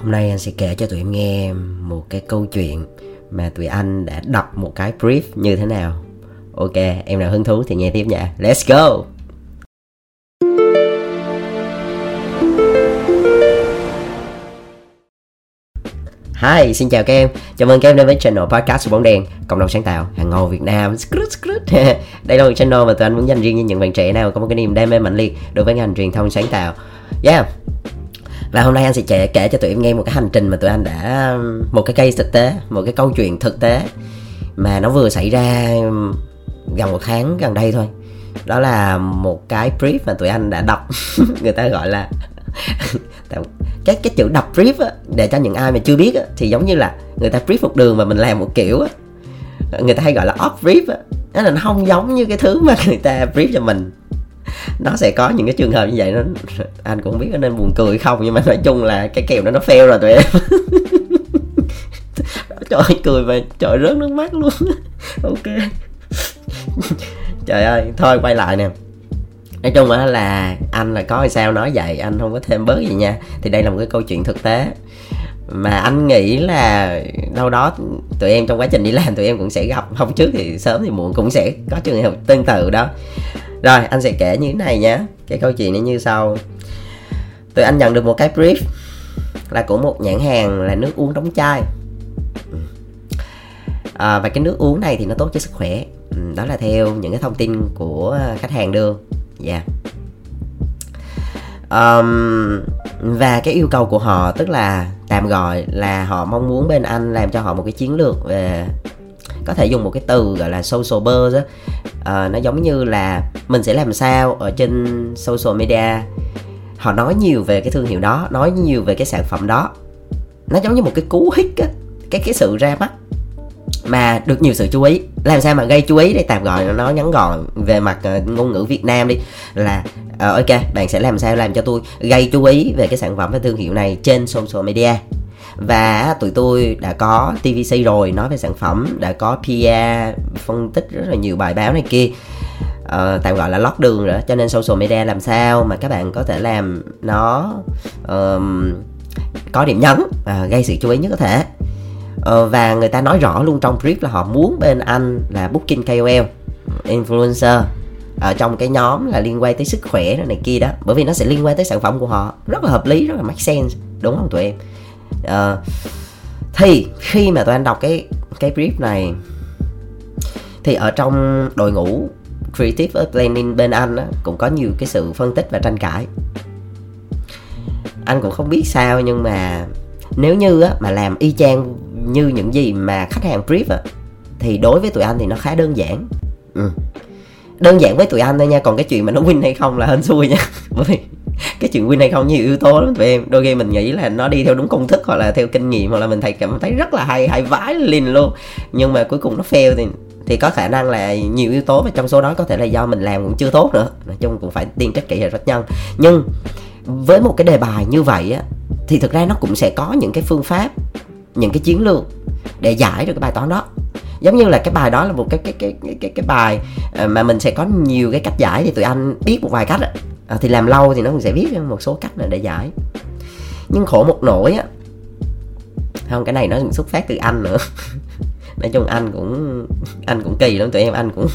Hôm nay anh sẽ kể cho tụi em nghe một cái câu chuyện mà tụi anh đã đọc một cái brief như thế nào. Ok, em nào hứng thú thì nghe tiếp nha. Let's go! Hi, xin chào các em. Chào mừng các em đến với channel podcast của bóng đèn, cộng đồng sáng tạo hàng ngầu Việt Nam. Đây là một channel mà tụi anh muốn dành riêng cho những bạn trẻ nào có một cái niềm đam mê mạnh liệt đối với ngành truyền thông sáng tạo. Yeah, và hôm nay anh sẽ kể, kể cho tụi em nghe một cái hành trình mà tụi anh đã một cái case thực tế một cái câu chuyện thực tế mà nó vừa xảy ra gần một tháng gần đây thôi đó là một cái brief mà tụi anh đã đọc người ta gọi là cái cái chữ đọc brief á, để cho những ai mà chưa biết á, thì giống như là người ta brief một đường mà mình làm một kiểu á. người ta hay gọi là off brief á. nó là nó không giống như cái thứ mà người ta brief cho mình nó sẽ có những cái trường hợp như vậy nó anh cũng biết nên buồn cười không, nhưng mà nói chung là cái kèo đó nó fail rồi tụi em. Trời ơi, cười mà trời rớt nước mắt luôn. Ok. Trời ơi, thôi quay lại nè. Nói chung là anh là có sao nói vậy, anh không có thêm bớt gì nha. Thì đây là một cái câu chuyện thực tế. Mà anh nghĩ là đâu đó tụi em trong quá trình đi làm tụi em cũng sẽ gặp không trước thì sớm thì muộn cũng sẽ có trường hợp tương tự đó rồi anh sẽ kể như thế này nhé cái câu chuyện này như sau. Tụi anh nhận được một cái brief là của một nhãn hàng là nước uống đóng chai. À, và cái nước uống này thì nó tốt cho sức khỏe. Ừ, đó là theo những cái thông tin của khách hàng đưa. Dạ. Yeah. um, và cái yêu cầu của họ tức là tạm gọi là họ mong muốn bên anh làm cho họ một cái chiến lược về có thể dùng một cái từ gọi là social buzz á à, nó giống như là mình sẽ làm sao ở trên social media họ nói nhiều về cái thương hiệu đó nói nhiều về cái sản phẩm đó. Nó giống như một cái cú hích á cái cái sự ra mắt mà được nhiều sự chú ý. Làm sao mà gây chú ý để tạm gọi nó ngắn gọn về mặt uh, ngôn ngữ Việt Nam đi? Là uh, ok bạn sẽ làm sao làm cho tôi gây chú ý về cái sản phẩm và thương hiệu này trên social media và tụi tôi đã có TVC rồi nói về sản phẩm đã có PR phân tích rất là nhiều bài báo này kia. Uh, tạm gọi là lót đường rồi cho nên social media làm sao mà các bạn có thể làm nó uh, có điểm nhấn uh, gây sự chú ý nhất có thể. Uh, và người ta nói rõ luôn trong brief là họ muốn bên anh là booking KOL influencer ở trong cái nhóm là liên quan tới sức khỏe này kia đó. Bởi vì nó sẽ liên quan tới sản phẩm của họ rất là hợp lý rất là make sense đúng không tụi em? Uh, thì khi mà tụi anh đọc cái cái brief này thì ở trong đội ngũ creative planning bên anh á, cũng có nhiều cái sự phân tích và tranh cãi. Anh cũng không biết sao nhưng mà nếu như á, mà làm y chang như những gì mà khách hàng brief á, thì đối với tụi anh thì nó khá đơn giản. Ừ. đơn giản với tụi anh thôi nha còn cái chuyện mà nó win hay không là hên xui nha. Bởi vì cái chuyện win hay không nhiều yếu tố lắm tụi em. Đôi khi mình nghĩ là nó đi theo đúng công thức hoặc là theo kinh nghiệm hoặc là mình thấy cảm thấy rất là hay hay vãi lên luôn. Nhưng mà cuối cùng nó fail thì thì có khả năng là nhiều yếu tố và trong số đó có thể là do mình làm cũng chưa tốt nữa. Nói chung cũng phải tiên trách kỹ và rất nhân nhưng với một cái đề bài như vậy á thì thực ra nó cũng sẽ có những cái phương pháp những cái chiến lược để giải được cái bài toán đó. Giống như là cái bài đó là một cái cái cái cái cái, cái bài ờ, mà mình sẽ có nhiều cái cách giải thì tụi anh biết một vài cách à, thì làm lâu thì nó cũng sẽ viết một số cách để giải. Nhưng khổ một nỗi á không cái này nó xuất phát từ anh nữa. Nói chung anh cũng anh cũng kỳ lắm tụi em anh cũng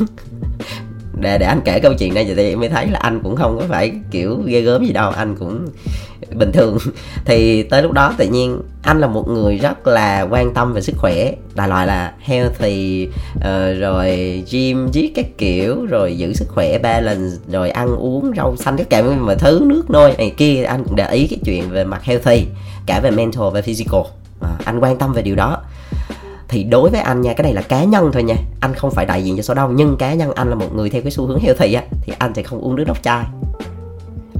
để để anh kể câu chuyện này thì em mới thấy là anh cũng không có phải kiểu ghê gớm gì đâu. Anh cũng bình thường. Thì tới lúc đó tự nhiên anh là một người rất là quan tâm về sức khỏe đại loại là healthy uh, rồi gym giết các kiểu rồi giữ sức khỏe balance rồi ăn uống rau xanh tất cả mọi thứ nước nôi này kia anh cũng để ý cái chuyện về mặt healthy cả về mental và physical. À, anh quan tâm về điều đó. Thì đối với anh nha cái này là cá nhân thôi nha anh không phải đại diện cho số đông nhưng cá nhân anh là một người theo cái xu hướng healthy á thì anh sẽ không uống nước đóng chai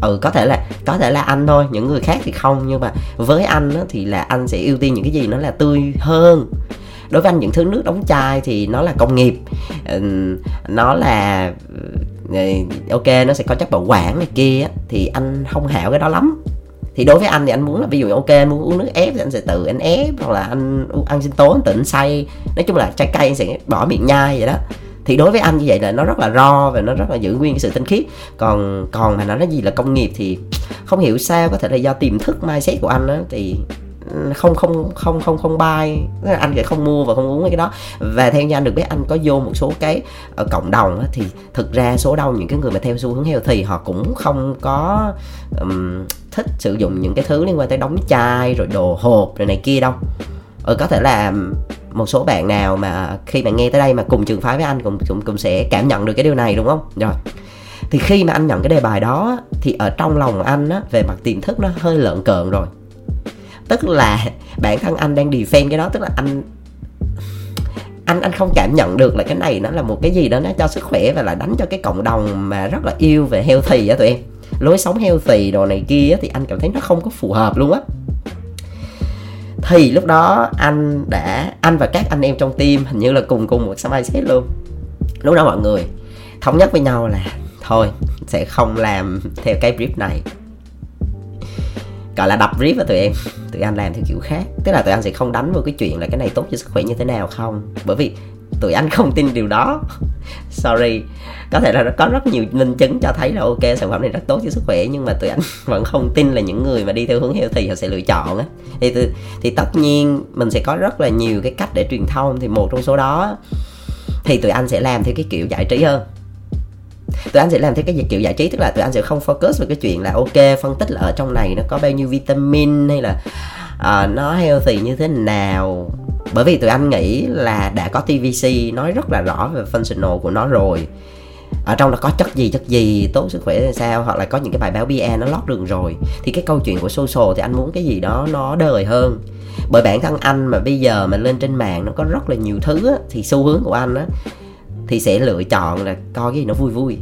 ừ có thể là có thể là anh thôi những người khác thì không nhưng mà với anh á, thì là anh sẽ ưu tiên những cái gì? Nó là tươi hơn. Đối với anh những thứ nước đóng chai thì nó là công nghiệp. Nó là ờ, ờ, ok nó sẽ có chất bảo quản này kia thì anh không hảo cái đó lắm. Thì đối với anh thì anh muốn là ví dụ ok anh muốn uống nước ép thì anh sẽ tự anh ép hoặc là anh ăn sinh tố anh tự anh xay. Nói chung là trái cây anh sẽ bỏ miệng nhai vậy đó thì đối với anh như vậy là nó rất là ro và nó rất là giữ nguyên cái sự tinh khiết. Còn còn mà nó nói gì là công nghiệp thì không hiểu sao có thể là do tiềm thức mindset của anh đó thì ừ, không không không không không buy. Anh sẽ không mua và không uống cái đó. Và theo như anh được biết anh có vô một số cái ở cộng đồng thì thực ra số đông những cái người mà theo xu hướng healthy họ cũng không có um, thích sử dụng những cái thứ liên quan tới đóng chai rồi đồ hộp rồi này kia đâu. Ừ, có thể là một số bạn nào mà khi bạn nghe tới đây mà cùng trường phái với anh cũng cũng cũng sẽ cảm nhận được cái điều này, đúng không? Rồi. Thì khi mà anh nhận cái đề bài đó thì ở trong lòng anh á, về mặt tiềm thức nó hơi lợn cợn rồi. Tức là bản thân anh đang defend cái đó, tức là anh anh anh không cảm nhận được là cái này nó là một cái gì đó nó cho sức khỏe và là đánh cho cái cộng đồng mà rất là yêu về healthy á tụi em. Lối sống healthy đồ này kia thì anh cảm thấy nó không có phù hợp luôn á thì lúc đó anh đã, anh và các anh em trong team hình như là cùng cùng một mindset luôn. Lúc đó mọi người thống nhất với nhau là thôi, sẽ không làm theo cái brief này. Gọi là đập brief á tụi em. Tụi anh làm theo kiểu khác. Tức là tụi anh sẽ không đánh vào cái chuyện là cái này tốt cho sức khỏe như thế nào không? Bởi vì tụi anh không tin điều đó. Sorry. Có thể là có rất nhiều minh chứng cho thấy là ok sản phẩm này rất tốt cho sức khỏe nhưng mà tụi anh vẫn không tin là những người mà đi theo hướng healthy họ sẽ lựa chọn á. Thì thì tất nhiên mình sẽ có rất là nhiều cái cách để truyền thông thì một trong số đó thì tụi anh sẽ làm theo cái kiểu giải trí hơn. Tụi anh sẽ làm theo cái kiểu giải trí tức là tụi anh sẽ không focus vào cái chuyện là ok phân tích là ở trong này nó có bao nhiêu vitamin hay là uh, nó healthy như thế nào bởi vì tụi anh nghĩ là đã có TVC nói rất là rõ về functional của nó rồi. Ở trong nó có chất gì chất gì tốt sức khỏe là sao hoặc là có những cái bài báo bia nó lót đường rồi. Thì cái câu chuyện của social thì anh muốn cái gì đó nó đời hơn. Bởi bản thân anh mà bây giờ mà lên trên mạng nó có rất là nhiều thứ á, thì xu hướng của anh á thì sẽ lựa chọn là coi cái gì nó vui vui.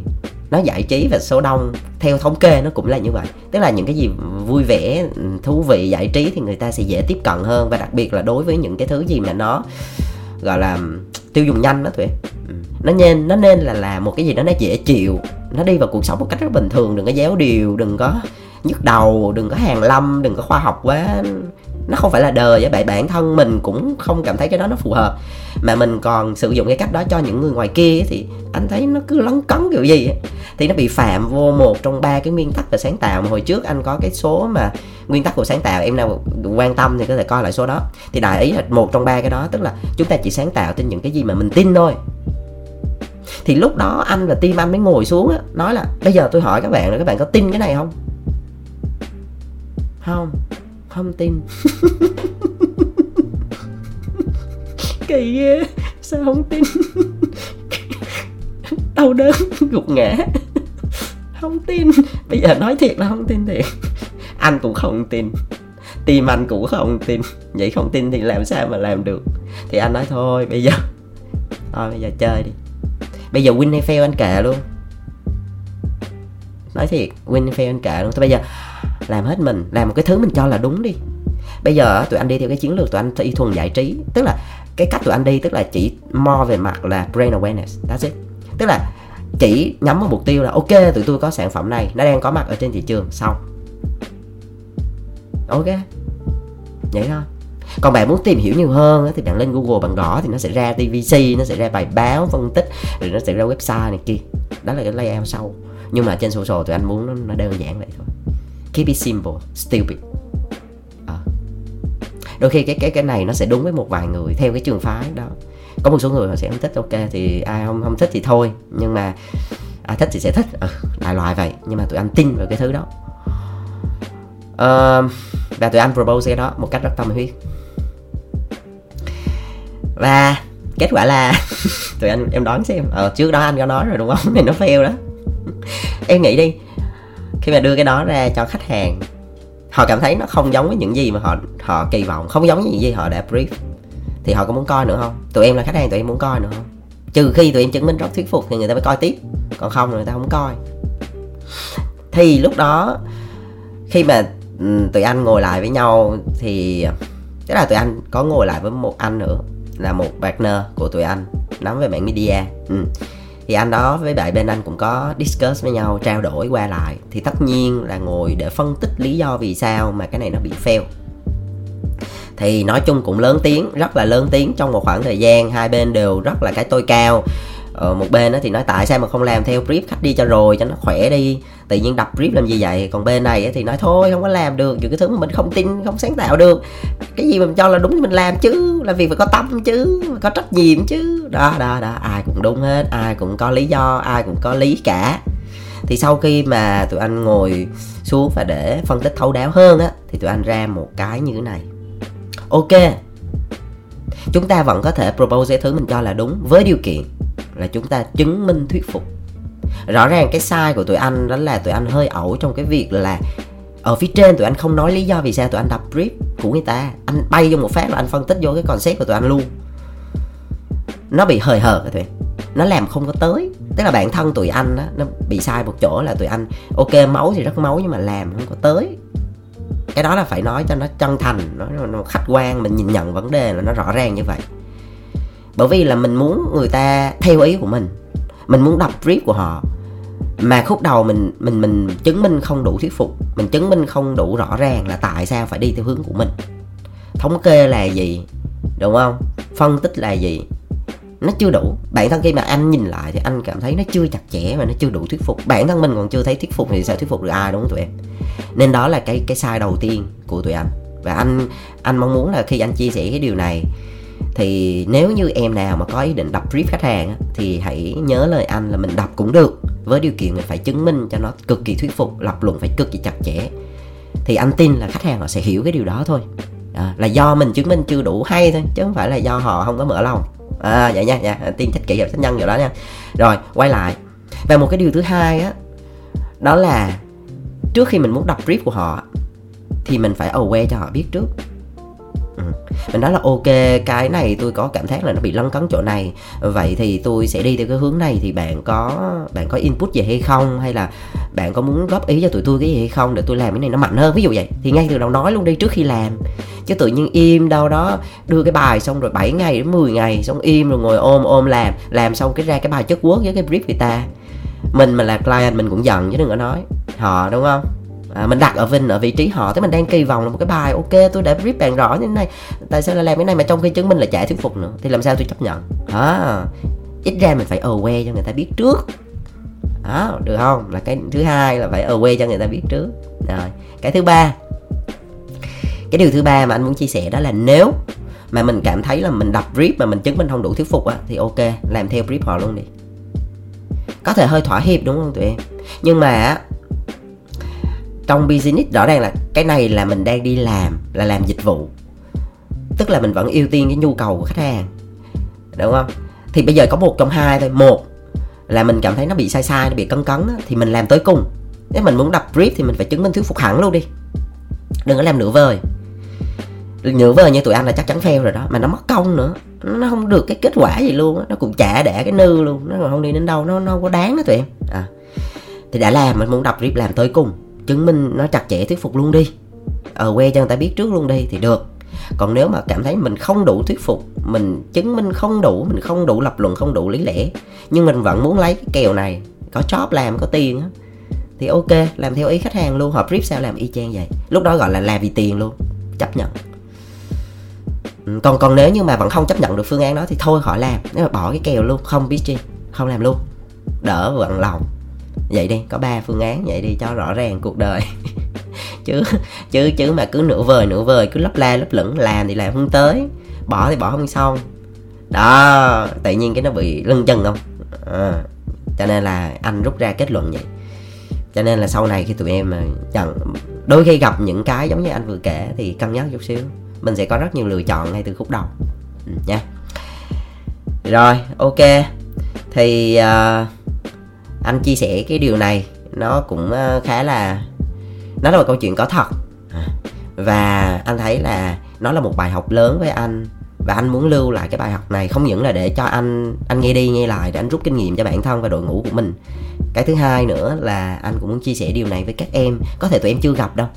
Nó giải trí và số đông theo thống kê nó cũng là như vậy. Tức là những cái gì vui vẻ, thú vị, giải trí thì người ta sẽ dễ tiếp cận hơn. Và đặc biệt là đối với những cái thứ gì mà nó, gọi là, tiêu dùng nhanh đó tụi ừ. nó nên nó nên là là một cái gì đó nó dễ chịu. Nó đi vào cuộc sống một cách rất bình thường. Đừng có déo điều, đừng có nhức đầu, đừng có hàng lâm, đừng có khoa học quá nó không phải là đời với bạn, bản thân mình cũng không cảm thấy cái đó nó phù hợp. Mà mình còn sử dụng cái cách đó cho những người ngoài kia thì anh thấy nó cứ lấn cấn kiểu gì ấy. thì nó bị phạm vô một trong ba cái nguyên tắc về sáng tạo mà hồi trước anh có cái số mà nguyên tắc của sáng tạo, em nào quan tâm thì có thể coi lại số đó. Thì đại ý là một trong ba cái đó, tức là chúng ta chỉ sáng tạo trên những cái gì mà mình tin thôi. Thì lúc đó anh và team anh mới ngồi xuống á, nói là, bây giờ tôi hỏi các bạn là các bạn có tin cái này không? Không không tin. Kỳ ghê sao không tin? Đau đớn. Gục ngã. Không tin. Bây giờ nói thiệt là không tin thiệt. Anh cũng không tin. Tim anh cũng không tin. Vậy không tin thì làm sao mà làm được? Thì anh nói thôi bây giờ. Thôi bây giờ chơi đi. Bây giờ win hay fail anh kệ luôn. Nói thiệt win hay fail anh kệ luôn. Thôi bây giờ làm hết mình làm một cái thứ mình cho là đúng đi. Bây giờ tụi anh đi theo cái chiến lược tụi anh y thuần giải trí. Tức là cái cách tụi anh đi tức là chỉ more về mặt là brain awareness that's it. Tức là chỉ nhắm vào mục tiêu là ok tụi tôi có sản phẩm này nó đang có mặt ở trên thị trường xong. Ok. Vậy thôi. Còn bạn muốn tìm hiểu nhiều hơn thì bạn lên google bạn gõ thì nó sẽ ra tvc nó sẽ ra bài báo phân tích rồi nó sẽ ra website này kia. Đó là cái layout sâu nhưng mà trên social tụi anh muốn nó, nó đơn giản vậy thôi keep it simple stupid. À. đôi khi cái cái cái này nó sẽ đúng với một vài người theo cái trường phái đó. Có một số người họ sẽ không thích ok thì ai không không thích thì thôi. Nhưng mà ai thích thì sẽ thích. Ừ, đại loại vậy. Nhưng mà tụi anh tin vào cái thứ đó. Uh, và tụi anh propose cái đó một cách rất tâm huyết. Và kết quả là tụi anh em đoán xem. Ờ, trước đó anh có nói rồi đúng không? Thì nó fail đó. Em nghĩ đi khi mà đưa cái đó ra cho khách hàng, họ cảm thấy nó không giống với những gì mà họ họ kỳ vọng, không giống với những gì họ đã brief. Thì họ có muốn coi nữa không? Tụi em là khách hàng, tụi em muốn coi nữa không? Trừ khi tụi em chứng minh rất thuyết phục thì người ta mới coi tiếp. Còn không người ta không coi. Thì lúc đó, khi mà tụi anh ngồi lại với nhau thì, tức là tụi anh có ngồi lại với một anh nữa, là một partner của tụi anh nắm về mạng media. Ừ thì anh đó với bạn bên anh cũng có discuss với nhau trao đổi qua lại. Thì tất nhiên là ngồi để phân tích lý do vì sao mà cái này nó bị fail. Thì nói chung cũng lớn tiếng rất là lớn tiếng trong một khoảng thời gian. Hai bên đều rất là cái tôi cao. Ờ, một bên thì nói tại sao mà không làm theo brief khách đi cho rồi cho nó khỏe đi. Tự nhiên đập brief làm gì vậy? Còn bên này thì nói thôi không có làm được những cái thứ mà mình không tin không sáng tạo được. Cái gì mà mình cho là đúng thì mình làm chứ là việc phải có tâm chứ, có trách nhiệm chứ. Đó đó đó, ai cũng đúng hết, ai cũng có lý do, ai cũng có lý cả. Thì sau khi mà tụi anh ngồi xuống và để phân tích thấu đáo hơn á, thì tụi anh ra một cái như thế này. Ok, chúng ta vẫn có thể propose cái thứ mình cho là đúng với điều kiện là chúng ta chứng minh thuyết phục. Rõ ràng cái sai của tụi anh đó là tụi anh hơi ẩu trong cái việc là ở phía trên tụi anh không nói lý do vì sao tụi anh đập brief của người ta. Anh bay vô một phát là anh phân tích vô cái concept của tụi anh luôn. Nó bị hời hợt tụi nó làm không có tới. Tức là bản thân tụi anh đó, nó bị sai một chỗ là tụi anh ok máu thì rất máu nhưng mà làm không có tới. Cái đó là phải nói cho nó chân thành nó, nó khách quan mình nhìn nhận vấn đề là nó rõ ràng như vậy. Bởi vì là mình muốn người ta theo ý của mình. Mình muốn đọc brief của họ mà khúc đầu mình mình mình chứng minh không đủ thuyết phục. Mình chứng minh không đủ rõ ràng là tại sao phải đi theo hướng của mình. Thống kê là gì, đúng không? Phân tích là gì, nó chưa đủ. Bản thân khi mà anh nhìn lại thì anh cảm thấy nó chưa chặt chẽ và nó chưa đủ thuyết phục. Bản thân mình còn chưa thấy thuyết phục thì sao thuyết phục được ai, đúng không tụi em? Nên đó là cái cái sai đầu tiên của tụi anh. Và anh anh mong muốn là khi anh chia sẻ cái điều này thì nếu như em nào mà có ý định đập brief khách hàng thì hãy nhớ lời anh là mình đập cũng được với điều kiện mình phải chứng minh cho nó cực kỳ thuyết phục lập luận phải cực kỳ chặt chẽ. Thì anh tin là khách hàng họ sẽ hiểu cái điều đó thôi. À, là do mình chứng minh chưa đủ hay thôi chứ không phải là do họ không có mở lòng. À vậy nha dạ, nha tiên trách kỹ hợp sách nhân vào đó nha. Rồi quay lại. Và một cái điều thứ hai á đó là trước khi mình muốn đọc brief của họ thì mình phải aware cho họ biết trước ừ. mình nói là ok, cái này tôi có cảm giác là nó bị lấn cấn chỗ này. Vậy thì tôi sẽ đi theo cái hướng này thì bạn có bạn có input gì hay không? Hay là bạn có muốn góp ý cho tụi tôi cái gì hay không để tôi làm cái này nó mạnh hơn? Ví dụ vậy, thì ngay từ đầu nói luôn đi trước khi làm. Chứ tự nhiên im đâu đó, đưa cái bài xong rồi 7 ngày đến 10 ngày xong im rồi ngồi ôm ôm làm. Làm xong cái ra cái bài chất quốc với cái brief người ta. Mình mà là client mình cũng giận, chứ đừng có nói. Họ, đúng không? À, mình đặt ở Vinh ở vị trí họ thế mình đang kỳ vọng là một cái bài ok tôi đã brief bạn rõ như thế này. Tại sao lại làm cái này mà trong khi chứng minh là chả thuyết phục nữa? Thì làm sao tôi chấp nhận? À, ít ra mình phải aware cho người ta biết trước. Đó được không? Là cái thứ hai là phải aware cho người ta biết trước. Rồi cái thứ ba. Cái điều thứ ba mà anh muốn chia sẻ đó là nếu mà mình cảm thấy là mình đọc brief mà mình chứng minh không đủ thuyết phục á thì ok làm theo brief họ luôn đi. Có thể hơi thỏa hiệp đúng không tụi em? Nhưng mà trong business rõ ràng là cái này là mình đang đi làm là làm dịch vụ. Tức là mình vẫn ưu tiên cái nhu cầu của khách hàng đúng không? Thì bây giờ có một trong hai thôi. Một là mình cảm thấy nó bị sai sai nó bị cấn cấn đó, thì mình làm tới cùng. Nếu mình muốn đập brief thì mình phải chứng minh thuyết phục hẳn luôn đi. Đừng có làm nửa vời. Nửa vời như tụi anh là chắc chắn fail rồi đó mà nó mất công nữa. Nó không được cái kết quả gì luôn nó cũng chả đẻ cái nư luôn nó còn không đi đến đâu nó, nó không có đáng đó tụi em. À thì đã làm mình muốn đọc brief làm tới cùng chứng minh nó chặt chẽ, thuyết phục luôn đi. Ở que cho người ta biết trước luôn đi thì được. Còn nếu mà cảm thấy mình không đủ thuyết phục, mình chứng minh không đủ, mình không đủ lập luận, không đủ lý lẽ, nhưng mình vẫn muốn lấy cái kèo này, có job làm, có tiền á, thì ok, làm theo ý khách hàng luôn. Hợp rip sao làm y chang vậy. Lúc đó gọi là làm vì tiền luôn, chấp nhận. Ừ, còn còn nếu như mà vẫn không chấp nhận được phương án đó thì thôi, khỏi làm. Nếu mà bỏ cái kèo luôn, không biết chi, không làm luôn. Đỡ vận lòng vậy đi có ba phương án vậy đi cho rõ ràng cuộc đời. Chứ chứ chứ mà cứ nửa vời nửa vời cứ lấp la lấp lửng làm thì làm không tới. Bỏ thì bỏ không xong. Đó tự nhiên cái nó bị lưng chân không? À, cho nên là anh rút ra kết luận vậy. Cho nên là sau này khi tụi em mà chẳng đôi khi gặp những cái giống như anh vừa kể thì cân nhắc chút xíu. Mình sẽ có rất nhiều lựa chọn ngay từ khúc đầu. Ừ, nha. Rồi ok. Thì uh, anh chia sẻ cái điều này, nó cũng ờ, khá là, nó là một câu chuyện có thật. À, và anh thấy là nó là một bài học lớn với anh và anh muốn lưu lại cái bài học này, không những là để cho anh anh nghe đi, nghe lại, để anh rút kinh nghiệm cho bản thân và đội ngũ của mình. Cái thứ hai nữa là anh cũng muốn chia sẻ điều này với các em. Có thể tụi em chưa gặp đâu,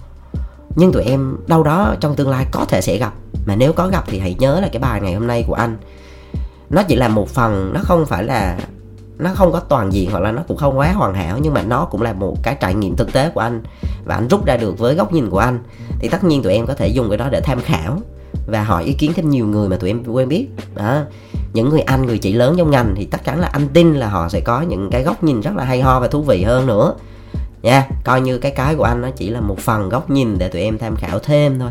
nhưng tụi em đâu đó trong tương lai có thể sẽ gặp. Mà nếu có gặp thì hãy nhớ là cái bài ngày hôm nay của anh. Nó chỉ là một phần, nó không phải là nó không có toàn diện, hoặc là nó cũng không quá hoàn hảo, nhưng mà nó cũng là một cái trải nghiệm thực tế của anh và anh rút ra được với góc nhìn của anh. Thì tất nhiên tụi em có thể dùng cái đó để tham khảo và hỏi ý kiến thêm nhiều người mà tụi em quen biết. Đó. Những người anh, người chị lớn trong ngành thì chắc chắn là anh tin là họ sẽ có những cái góc nhìn rất là hay ho và thú vị hơn nữa. Nha, coi như cái cái của anh nó chỉ là một phần góc nhìn để tụi em tham khảo thêm thôi.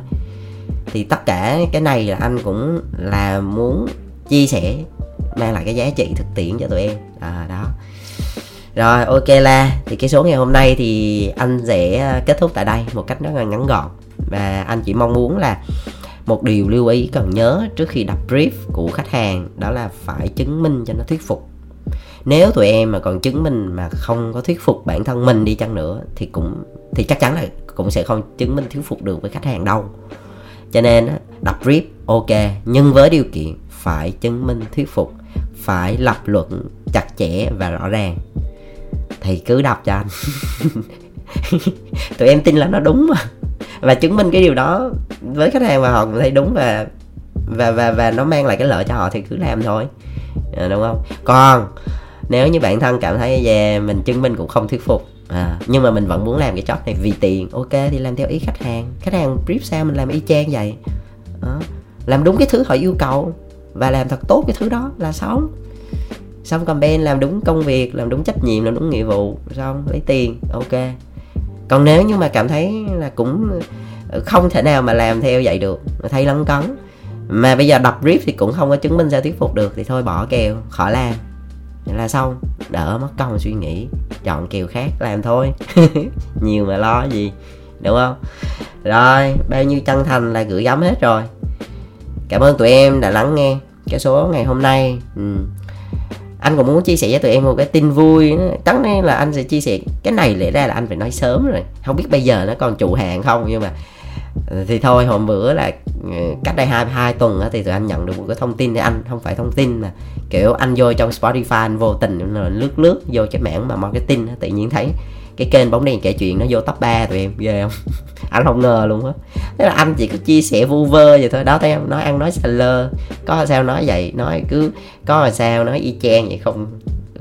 Thì tất cả cái này là anh cũng là muốn chia sẻ mang lại cái giá trị thực tiễn cho tụi em. À, đó. Rồi ok la. Thì cái số ngày hôm nay thì anh sẽ à, kết thúc tại đây một cách rất là ngắn gọn. Và anh chỉ mong muốn là một điều lưu ý cần nhớ trước khi đọc brief của khách hàng đó là phải chứng minh cho nó thuyết phục. Nếu tụi em mà còn chứng minh mà không có thuyết phục bản thân mình đi chăng nữa thì cũng thì chắc chắn là cũng sẽ không chứng minh thuyết phục được với khách hàng đâu. Cho nên đọc brief ok. Nhưng với điều kiện phải chứng minh thuyết phục phải lập luận chặt chẽ và rõ ràng. Thì cứ đọc cho anh. Tụi em tin là nó đúng mà. Và chứng minh cái điều đó với khách hàng mà họ thấy đúng và và và và nó mang lại cái lợi cho họ thì cứ làm thôi. À, đúng không? Còn nếu như bản thân cảm thấy về mình chứng minh cũng không thuyết phục. À, nhưng mà mình vẫn muốn làm cái job này vì tiền. Ok thì làm theo ý khách hàng. Khách hàng brief sao mình làm y chang vậy? À, làm đúng cái thứ họ yêu cầu và làm thật tốt cái thứ đó là xong. Xong campaign làm đúng công việc, làm đúng trách nhiệm, làm đúng nghĩa vụ, xong, lấy tiền, ok. Còn nếu như mà cảm thấy là cũng ờ, không thể nào mà làm theo vậy được thấy lấn cấn, mà bây giờ đọc brief thì cũng không có chứng minh ra thuyết phục được thì thôi bỏ kèo, khỏi làm. Là xong, đỡ mất công suy nghĩ, chọn kèo khác làm thôi. Nhiều mà lo gì, đúng không? Rồi, bao nhiêu chân thành là gửi gắm hết rồi cảm ơn tụi em đã lắng nghe cái số ngày hôm nay. Ừ. anh cũng muốn chia sẻ với tụi em một cái tin vui tất nhiên là anh sẽ chia sẻ cái này, lẽ ra là anh phải nói sớm rồi. Không biết bây giờ nó còn trụ hàng không, nhưng mà ờ, thì thôi, hôm bữa là ờ, cách đây hai hai tuần thì tụi anh nhận được một cái thông tin thì anh, không phải thông tin mà, kiểu, anh vô trong Spotify anh vô tình lướt lướt vô cái mảng mà marketing tự nhiên thấy cái kênh bóng đèn kể chuyện nó vô top 3 tụi em, ghê không? Anh không ngờ luôn á thế là anh chỉ có chia sẻ vu vơ vậy thôi. Đó thấy không nói ăn nói xà lơ. Có sao nói vậy? Nói cứ có là sao nói y chang vậy? Không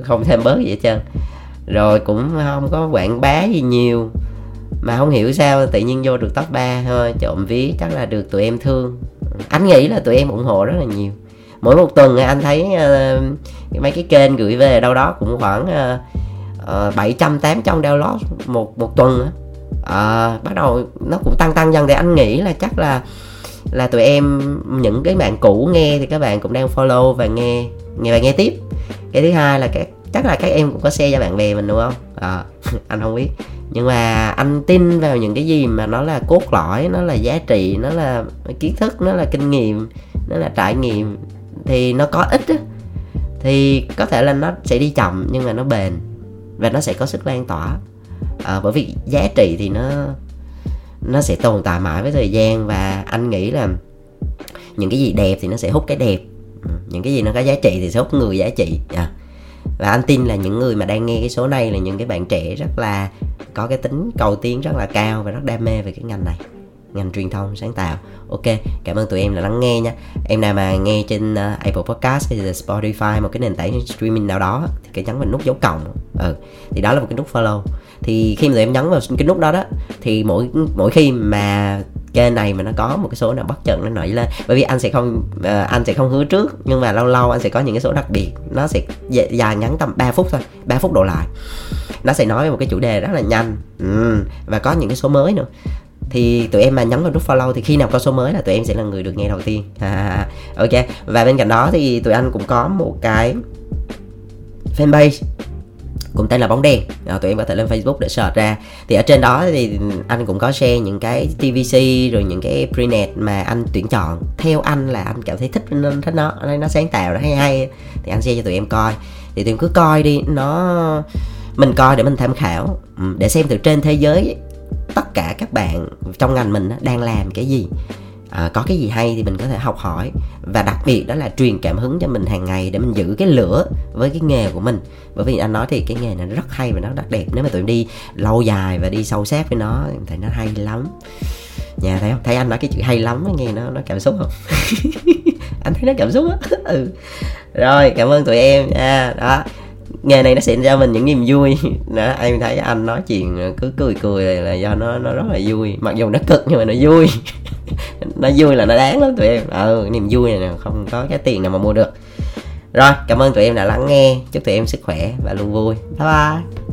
không thêm bớt gì hết trơn. Rồi cũng không có quảng bá gì nhiều. Mà không hiểu sao tự nhiên vô được top 3 thôi. Trộm ví chắc là được tụi em thương. Anh nghĩ là tụi em ủng hộ rất là nhiều. Mỗi một tuần anh thấy uh, mấy cái kênh gửi về đâu đó cũng khoảng ờ, ờ, bảy trăm tám trăm download một một tuần à, bắt đầu nó cũng tăng tăng dần. Thì anh nghĩ là chắc là là tụi em những cái bạn cũ nghe thì các bạn cũng đang follow và nghe nghe và nghe tiếp. Cái thứ hai là các chắc là các em cũng có share cho bạn bè mình đúng không? À, anh không biết. Nhưng mà anh tin vào những cái gì mà nó là cốt lõi nó là giá trị nó là kiến thức nó là kinh nghiệm nó là trải nghiệm thì nó có ích á. Thì có thể là nó sẽ đi chậm nhưng mà nó bền và nó sẽ có sức lan tỏa à, bởi vì giá trị thì nó nó sẽ tồn tại mãi với thời gian và anh nghĩ là những cái gì đẹp thì nó sẽ hút cái đẹp. Ừ, những cái gì nó có giá trị thì sẽ hút người giá trị. À. và anh tin là những người mà đang nghe cái số này là những cái bạn trẻ rất là có cái tính cầu tiến rất là cao và rất đam mê về cái ngành này ngành truyền thông sáng tạo. Ok cảm ơn tụi em đã lắng nghe nha. Em nào mà nghe trên uh, Apple Podcast hay là Spotify một cái nền tảng streaming nào đó thì cái nhấn vào nút dấu cộng. Ừ thì đó là một cái nút follow. Thì khi mà tụi em nhấn vào cái nút đó đó thì mỗi mỗi khi mà kênh này mà nó có một cái số nào bất chợt nó nổi lên bởi vì anh sẽ không uh, anh sẽ không hứa trước nhưng mà lâu lâu anh sẽ có những cái số đặc biệt nó sẽ dài ngắn tầm 3 phút thôi 3 phút đổ lại. Nó sẽ nói về một cái chủ đề rất là nhanh. Ừ, và có những cái số mới nữa thì tụi em mà nhấn vào nút follow thì khi nào có số mới là tụi em sẽ là người được nghe đầu tiên. À, ok và bên cạnh đó thì tụi anh cũng có một cái fanpage cũng tên là bóng đen à, tụi em có thể lên facebook để search ra. Thì ở trên đó thì anh cũng có share những cái tvc rồi những cái prenet mà anh tuyển chọn. Theo anh là anh cảm thấy thích nên thích nó nó sáng tạo nó hay hay. Thì anh share cho tụi em coi. Thì tụi em cứ coi đi nó mình coi để mình tham khảo ừ, để xem từ trên thế giới tất cả các bạn trong ngành mình đang làm cái gì. À, có cái gì hay thì mình có thể học hỏi. Và đặc biệt đó là truyền cảm hứng cho mình hàng ngày để mình giữ cái lửa với cái nghề của mình. Bởi vì anh nói thì cái nghề này rất hay và nó rất đẹp nếu mà tụi em đi lâu dài và đi sâu sát với nó thì nó hay lắm. Nhà thấy không? Thấy anh nói cái chữ hay lắm nghe nó nó cảm xúc không? Anh thấy nó cảm xúc á. Ừ. Rồi cảm ơn tụi em nha. Đó nghề này nó sẽ cho mình những niềm vui. Đó, em thấy anh nói chuyện cứ cười cười là do nó nó rất là vui. Mặc dù nó cực nhưng mà nó vui. Nó vui là nó đáng lắm tụi em. Ừ niềm vui này không có cái tiền nào mà mua được. Rồi, cảm ơn tụi em đã lắng nghe. Chúc tụi em sức khỏe và luôn vui. Bye bye.